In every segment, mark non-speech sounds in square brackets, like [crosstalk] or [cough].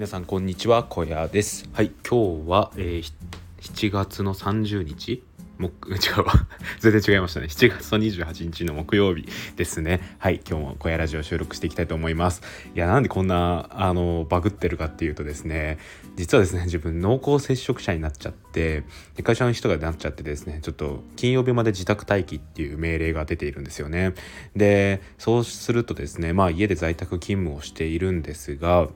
皆さんこんにちは小屋です。はい。今日は、えー、7月の30日？木 [laughs] 違うわ。[laughs] 全然違いましたね。7月の28日の木曜日ですね。はい。今日も小屋ラジオ収録していきたいと思います。いやなんでこんなあのバグってるかっていうとですね実はですね自分濃厚接触者になっちゃって会社の人がなっちゃってですねちょっと金曜日まで自宅待機っていう命令が出ているんですよね。でそうするとですねまあ家で在宅勤務をしているんですが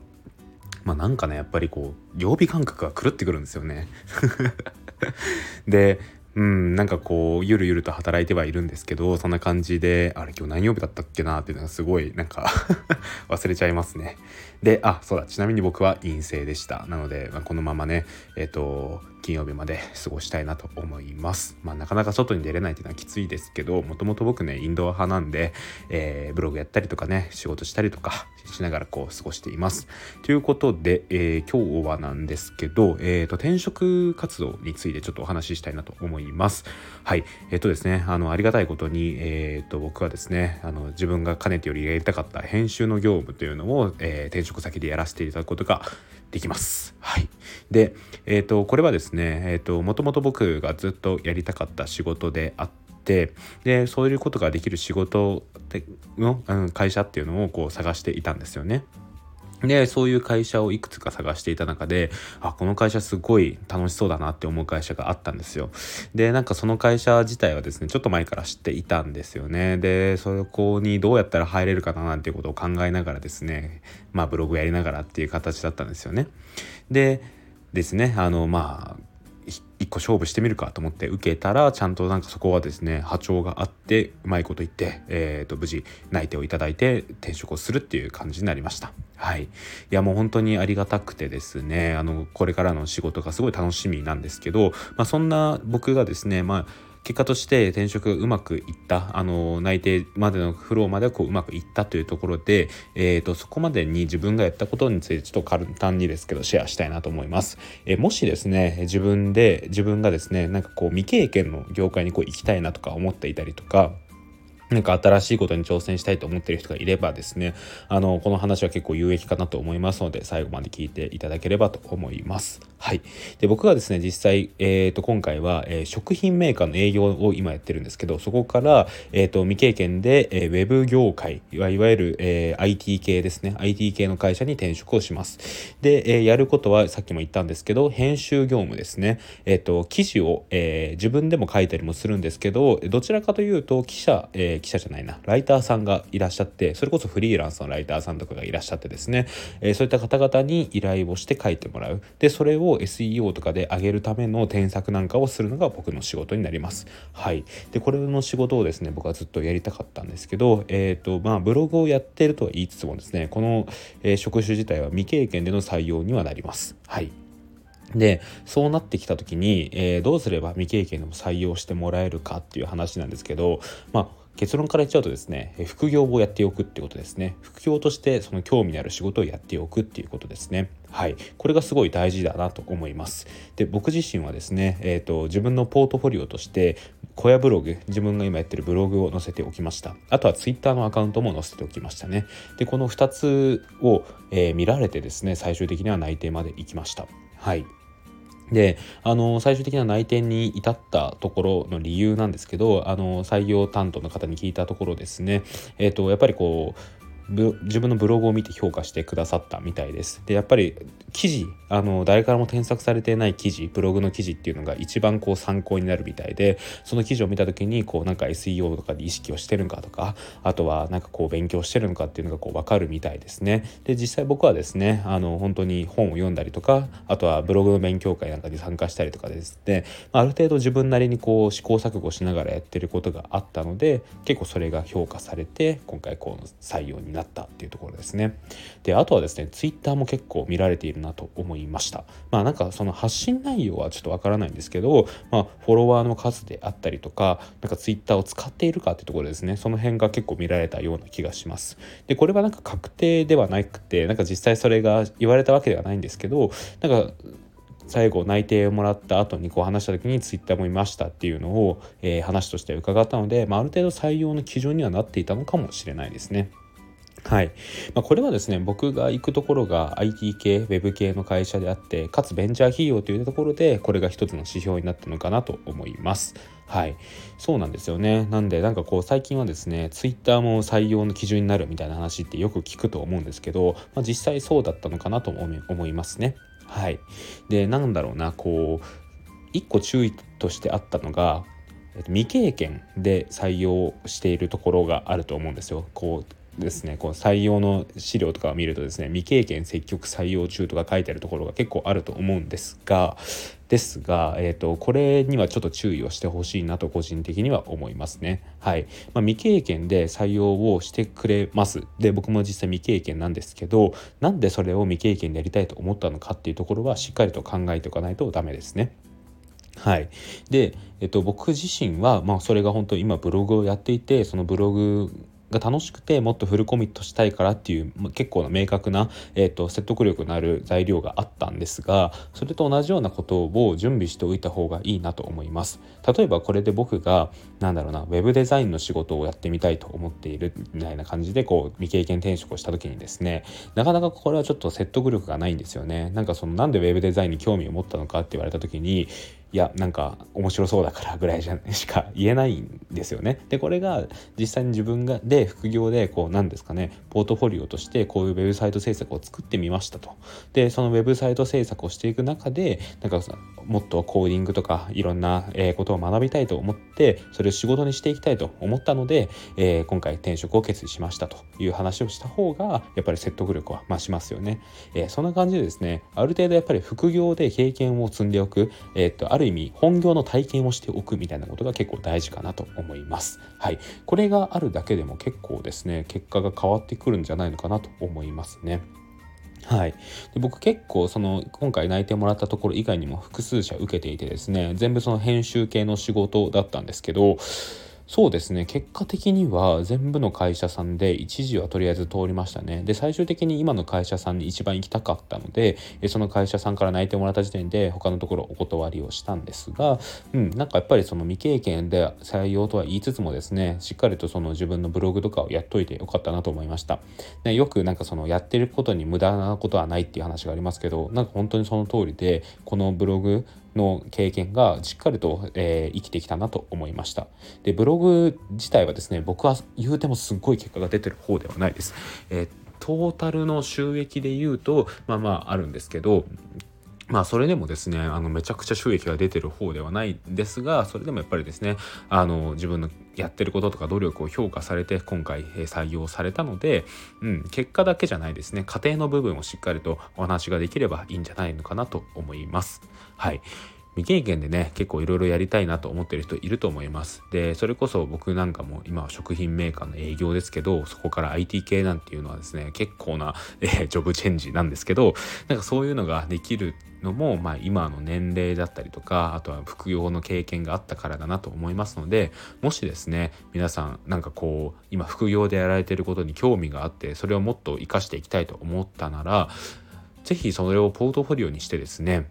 まあなんかねやっぱりこう曜日感覚が狂ってくるんですよね。[laughs] でうんなんかこうゆるゆると働いてはいるんですけどそんな感じであれ今日何曜日だったっけなっていうのがすごいなんか [laughs] 忘れちゃいますね。であそうだちなみに僕は陰性でした。なので、まあ、このままねえっ、ー、と金曜日まで過ごしたいなと思います。まあ、なかなか外に出れないっていうのはきついですけど、もともと僕ね、インドア派なんで、えー、ブログやったりとかね、仕事したりとかしながらこう過ごしています。ということで、えー、今日はなんですけど、えっ、ー、と、転職活動についてちょっとお話ししたいなと思います。はい。えっ、とですね、あの、ありがたいことに、えっ、と、僕はですね、あの、自分がかねてよりやりたかった編集の業務というのを、え転職先でやらせていただくことができます。はい。で、えっ、ー、と、これはですね、えっ、ー、と、もともと僕がずっとやりたかった仕事であって、で、そういうことができる仕事の、うん、会社っていうのをこう探していたんですよね。で、そういう会社をいくつか探していた中で、あ、この会社すごい楽しそうだなって思う会社があったんですよ。で、なんかその会社自体はですね、ちょっと前から知っていたんですよね。で、そこにどうやったら入れるかななんていうことを考えながらですね、まあブログやりながらっていう形だったんですよね。で、ですね、あの、まあ、一個勝負してみるかと思って受けたらちゃんとなんかそこはですね波長があってうまいこと言って、えーと、無事内定をいただいて転職をするっていう感じになりました。はい。いやもう本当にありがたくてですねあのこれからの仕事がすごい楽しみなんですけど、まあ、そんな僕がですねまあ結果として転職うまくいったあの内定までのフローまでこううまくいったというところで、えーと、そこまでに自分がやったことについてちょっと簡単にですけどシェアしたいなと思います。えー、もしですね自分で自分がですねなんかこう未経験の業界にこう行きたいなとか思っていたりとかなんか新しいことに挑戦したいと思っている人がいればですね、あの、この話は結構有益かなと思いますので、最後まで聞いていただければと思います。はい。で、僕がですね、実際、えっ、ー、と、今回は、えー、食品メーカーの営業を今やってるんですけど、そこから、えっ、ー、と、未経験で、えー、ウェブ業界、いわゆる、えー、IT 系ですね、IT 系の会社に転職をします。で、えー、やることは、さっきも言ったんですけど、編集業務ですね。えっ、と、記事を、えー、自分でも書いたりもするんですけど、どちらかというと、記者、えー記者じゃないな。ライターさんがいらっしゃってそれこそフリーランスのライターさんとかがいらっしゃってですね、えー、そういった方々に依頼をして書いてもらう。でそれを SEO とかで上げるための添削なんかをするのが僕の仕事になります。はい。でこれの仕事をですね僕はずっとやりたかったんですけどえっ、ー、とまあブログをやってるとは言いつつもですねこの、え、職種自体は未経験での採用にはなります。はい。でそうなってきた時に、えー、どうすれば未経験でも採用してもらえるかっていう話なんですけどまあ結論から言っちゃうとですね副業をやっておくってことですね。副業としてその興味のある仕事をやっておくっていうことですね。はい。これがすごい大事だなと思います。で僕自身はですねえっ、ー、と自分のポートフォリオとして小屋ブログ自分が今やってるブログを載せておきました。あとはツイッターのアカウントも載せておきましたね。でこの2つを、えー、見られてですね最終的には内定まで行きました。はい。であの最終的な内定に至ったところの理由なんですけどあの採用担当の方に聞いたところですね、えーと、やっぱりこう自分のブログを見て評価してくださったみたいです。でやっぱり記事あの誰からも添削されてない記事ブログの記事っていうのが一番こう参考になるみたいでその記事を見た時にこうなんか SEO とかで意識をしてるのかとかあとはなんかこう勉強してるのかっていうのがこう分かるみたいですね。で実際僕はですねあの本当に本を読んだりとかあとはブログの勉強会なんかに参加したりとかですねある程度自分なりにこう試行錯誤しながらやってることがあったので結構それが評価されて今回こう採用になったっていうところですね。であとはですねツイッターも結構見られているなと思いました。まあなんかその発信内容はちょっとわからないんですけど、まあ、フォロワーの数であったりとかなんかツイッターを使っているかっていうところですねその辺が結構見られたような気がします。でこれはなんか確定ではなくてなんか実際それが言われたわけではないんですけどなんか最後内定をもらった後にこう話した時にツイッターも見ましたっていうのを、え、話として伺ったので、まあ、ある程度採用の基準にはなっていたのかもしれないですね。はいまあ、これはですね僕が行くところが IT 系 Web 系の会社であってかつベンチャー企業というところでこれが一つの指標になったのかなと思います。はいそうなんですよねなんでなんかこう最近はですね Twitter も採用の基準になるみたいな話ってよく聞くと思うんですけど、まあ、実際そうだったのかなと思いますね。はいでなんだろうなこう一個注意としてあったのが未経験で採用しているところがあると思うんですよ。こうですねこう採用の資料とかを見るとですね未経験積極採用中とか書いてあるところが結構あると思うんですがですが、えーと、これにはちょっと注意をしてほしいなと個人的には思いますね。はいまあ、未経験で採用をしてくれますで僕も実際未経験なんですけどなんでそれを未経験でやりたいと思ったのかっていうところはしっかりと考えておかないとダメですね。はい、で、えっと、僕自身は、まあ、それが本当に今ブログをやっていてそのブログが楽しくてもっとフルコミットしたいからっていう、結構な明確な、えーと、説得力のある材料があったんですがそれと同じようなことを準備しておいた方がいいなと思います。例えばこれで僕がなんだろうなウェブデザインの仕事をやってみたいと思っているみたいな感じでこう未経験転職をした時にですねなかなかこれはちょっと説得力がないんですよね。なんかそのなんでウェブデザインに興味を持ったのかって言われた時にいやなんか面白そうだからぐらいじゃしか言えないんですよね。でこれが実際に自分がで副業でこうなんですかねポートフォリオとしてこういうウェブサイト制作を作ってみましたと。でそのウェブサイト制作をしていく中でなんかもっとコーディングとかいろんなことを学びたいと思ってそれを仕事にしていきたいと思ったので、えー、今回転職を決意しましたという話をした方がやっぱり説得力は増しますよね。えー、そんな感じでですねある程度やっぱり副業で経験を積んでおく、えー、っとある意味本業の体験をしておくみたいなことが結構大事かなと思います。はい、これがあるだけでも結構ですね結果が変わってくるんじゃないのかなと思いますね。はい、で僕結構その今回内定もらったところ以外にも複数社受けていてですね全部その編集系の仕事だったんですけどそうですね。結果的には全部の会社さんで一時はとりあえず通りましたね。で最終的に今の会社さんに一番行きたかったのでその会社さんから内定もらった時点で他のところお断りをしたんですがうんなんかやっぱりその未経験で採用とは言いつつもですねしっかりとその自分のブログとかをやっといてよかったなと思いました。でよくなんかそのやってることに無駄なことはないっていう話がありますけどなんか本当にその通りでこのブログの経験がしっかりと、えー、生きてきたなと思いました。でブログ自体はですね僕は言うてもすっごい結果が出てる方ではないです、えー、トータルの収益で言うとまあまああるんですけどまあそれでもですねあのめちゃくちゃ収益が出てる方ではないんですがそれでもやっぱりですねあの自分のやってることとか努力を評価されて今回採用されたので、うん、結果だけじゃないですね過程の部分をしっかりとお話ができればいいんじゃないのかなと思います。はい未経験でね結構いろいろやりたいなと思ってる人いると思います。でそれこそ僕なんかも今は食品メーカーの営業ですけどそこから IT 系なんていうのはですね結構な、えー、ジョブチェンジなんですけどなんかそういうのができるのも、まあ、今の年齢だったりとかあとは副業の経験があったからだなと思いますのでもしですね皆さんなんかこう今副業でやられてることに興味があってそれをもっと活かしていきたいと思ったなら是非それをポートフォリオにしてですね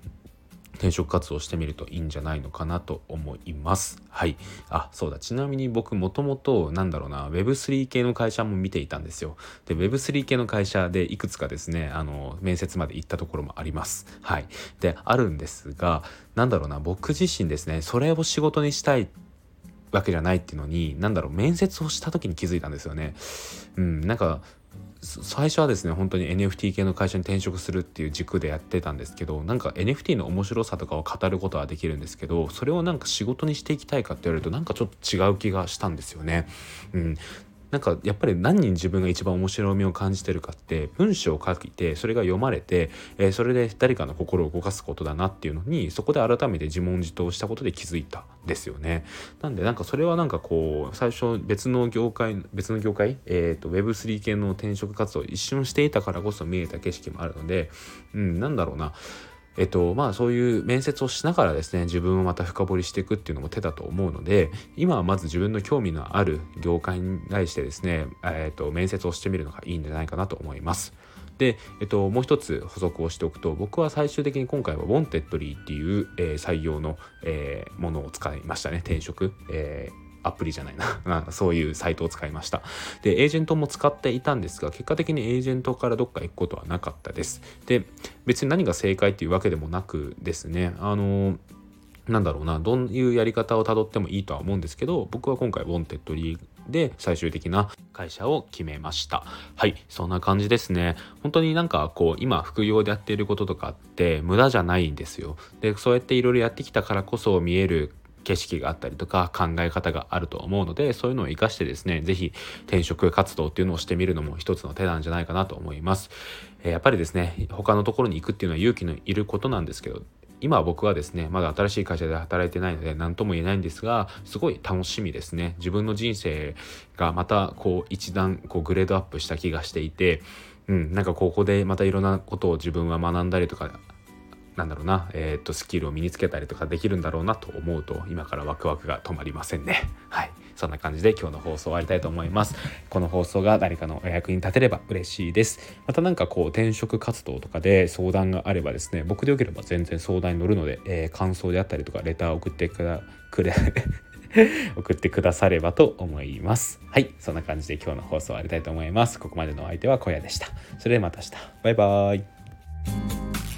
転職活動してみるといいんじゃないのかなと思います。はい。あ、そうだ。ちなみに僕もともとなんだろうな、Web3 系の会社も見ていたんですよ。で、Web3 系の会社でいくつかですね、あの、面接まで行ったところもあります。はい。で、あるんですが、なんだろうな、僕自身ですね、それを仕事にしたいわけじゃないっていうのに、なんだろう、面接をした時に気づいたんですよね。うん、なんか、最初はですね本当に NFT 系の会社に転職するっていう軸でやってたんですけどなんか NFT の面白さとかを語ることはできるんですけどそれをなんか仕事にしていきたいかって言われるとなんかちょっと違う気がしたんですよね。うん、なんかやっぱり何に自分が一番面白みを感じてるかって文章を書いてそれが読まれて、えー、それで誰かの心を動かすことだなっていうのにそこで改めて自問自答したことで気づいたんですよね。なんでなんかそれはなんかこう最初別の業界別の業界、えーと、Web3 系の転職活動を一瞬していたからこそ見えた景色もあるので、うん、なんだろうなえっとまあそういう面接をしながらですね自分をまた深掘りしていくっていうのも手だと思うので今はまず自分の興味のある業界に対してですね、えっと、面接をしてみるのがいいんじゃないかなと思います。で、えっと、もう一つ補足をしておくと僕は最終的に今回はウォンテッドリーっていう、えー、採用の、えー、ものを使いましたね転職、えーアプリじゃないな。[laughs] そういうサイトを使いました。でエージェントも使っていたんですが結果的にエージェントからどっか行くことはなかったです。で別に何が正解っていうわけでもなくですね。あのなんだろうな。どういうやり方をたどってもいいとは思うんですけど僕は今回ウォンテッドリーで最終的な会社を決めました。はいそんな感じですね。本当になんかこう今副業でやっていることとかって無駄じゃないんですよ。でそうやっていろいろやってきたからこそ見える景色があったりとか考え方があると思うのでそういうのを活かしてですね是非転職活動っていうのをしてみるのも一つの手なんじゃないかなと思います、えー、やっぱりですね他のところに行くっていうのは勇気のいることなんですけど今僕はですねまだ新しい会社で働いてないので何とも言えないんですがすごい楽しみですね。自分の人生がまたこう一段こうグレードアップした気がしていてうんなんかここでまたいろんなことを自分は学んだりとかなんだろうな、えー、っとスキルを身につけたりとかできるんだろうなと思うと今からワクワクが止まりませんね。はい。そんな感じで今日の放送終わりたいと思います。この放送が誰かのお役に立てれば嬉しいです。また何かこう転職活動とかで相談があればですね僕でよければ全然相談に乗るので、えー、感想であったりとかレターを送ってくだくれ [laughs] 送ってくださればと思います。はい。そんな感じで今日の放送終わりたいと思います。ここまでのお相手は小屋でした。それではまた明日。バイバーイ。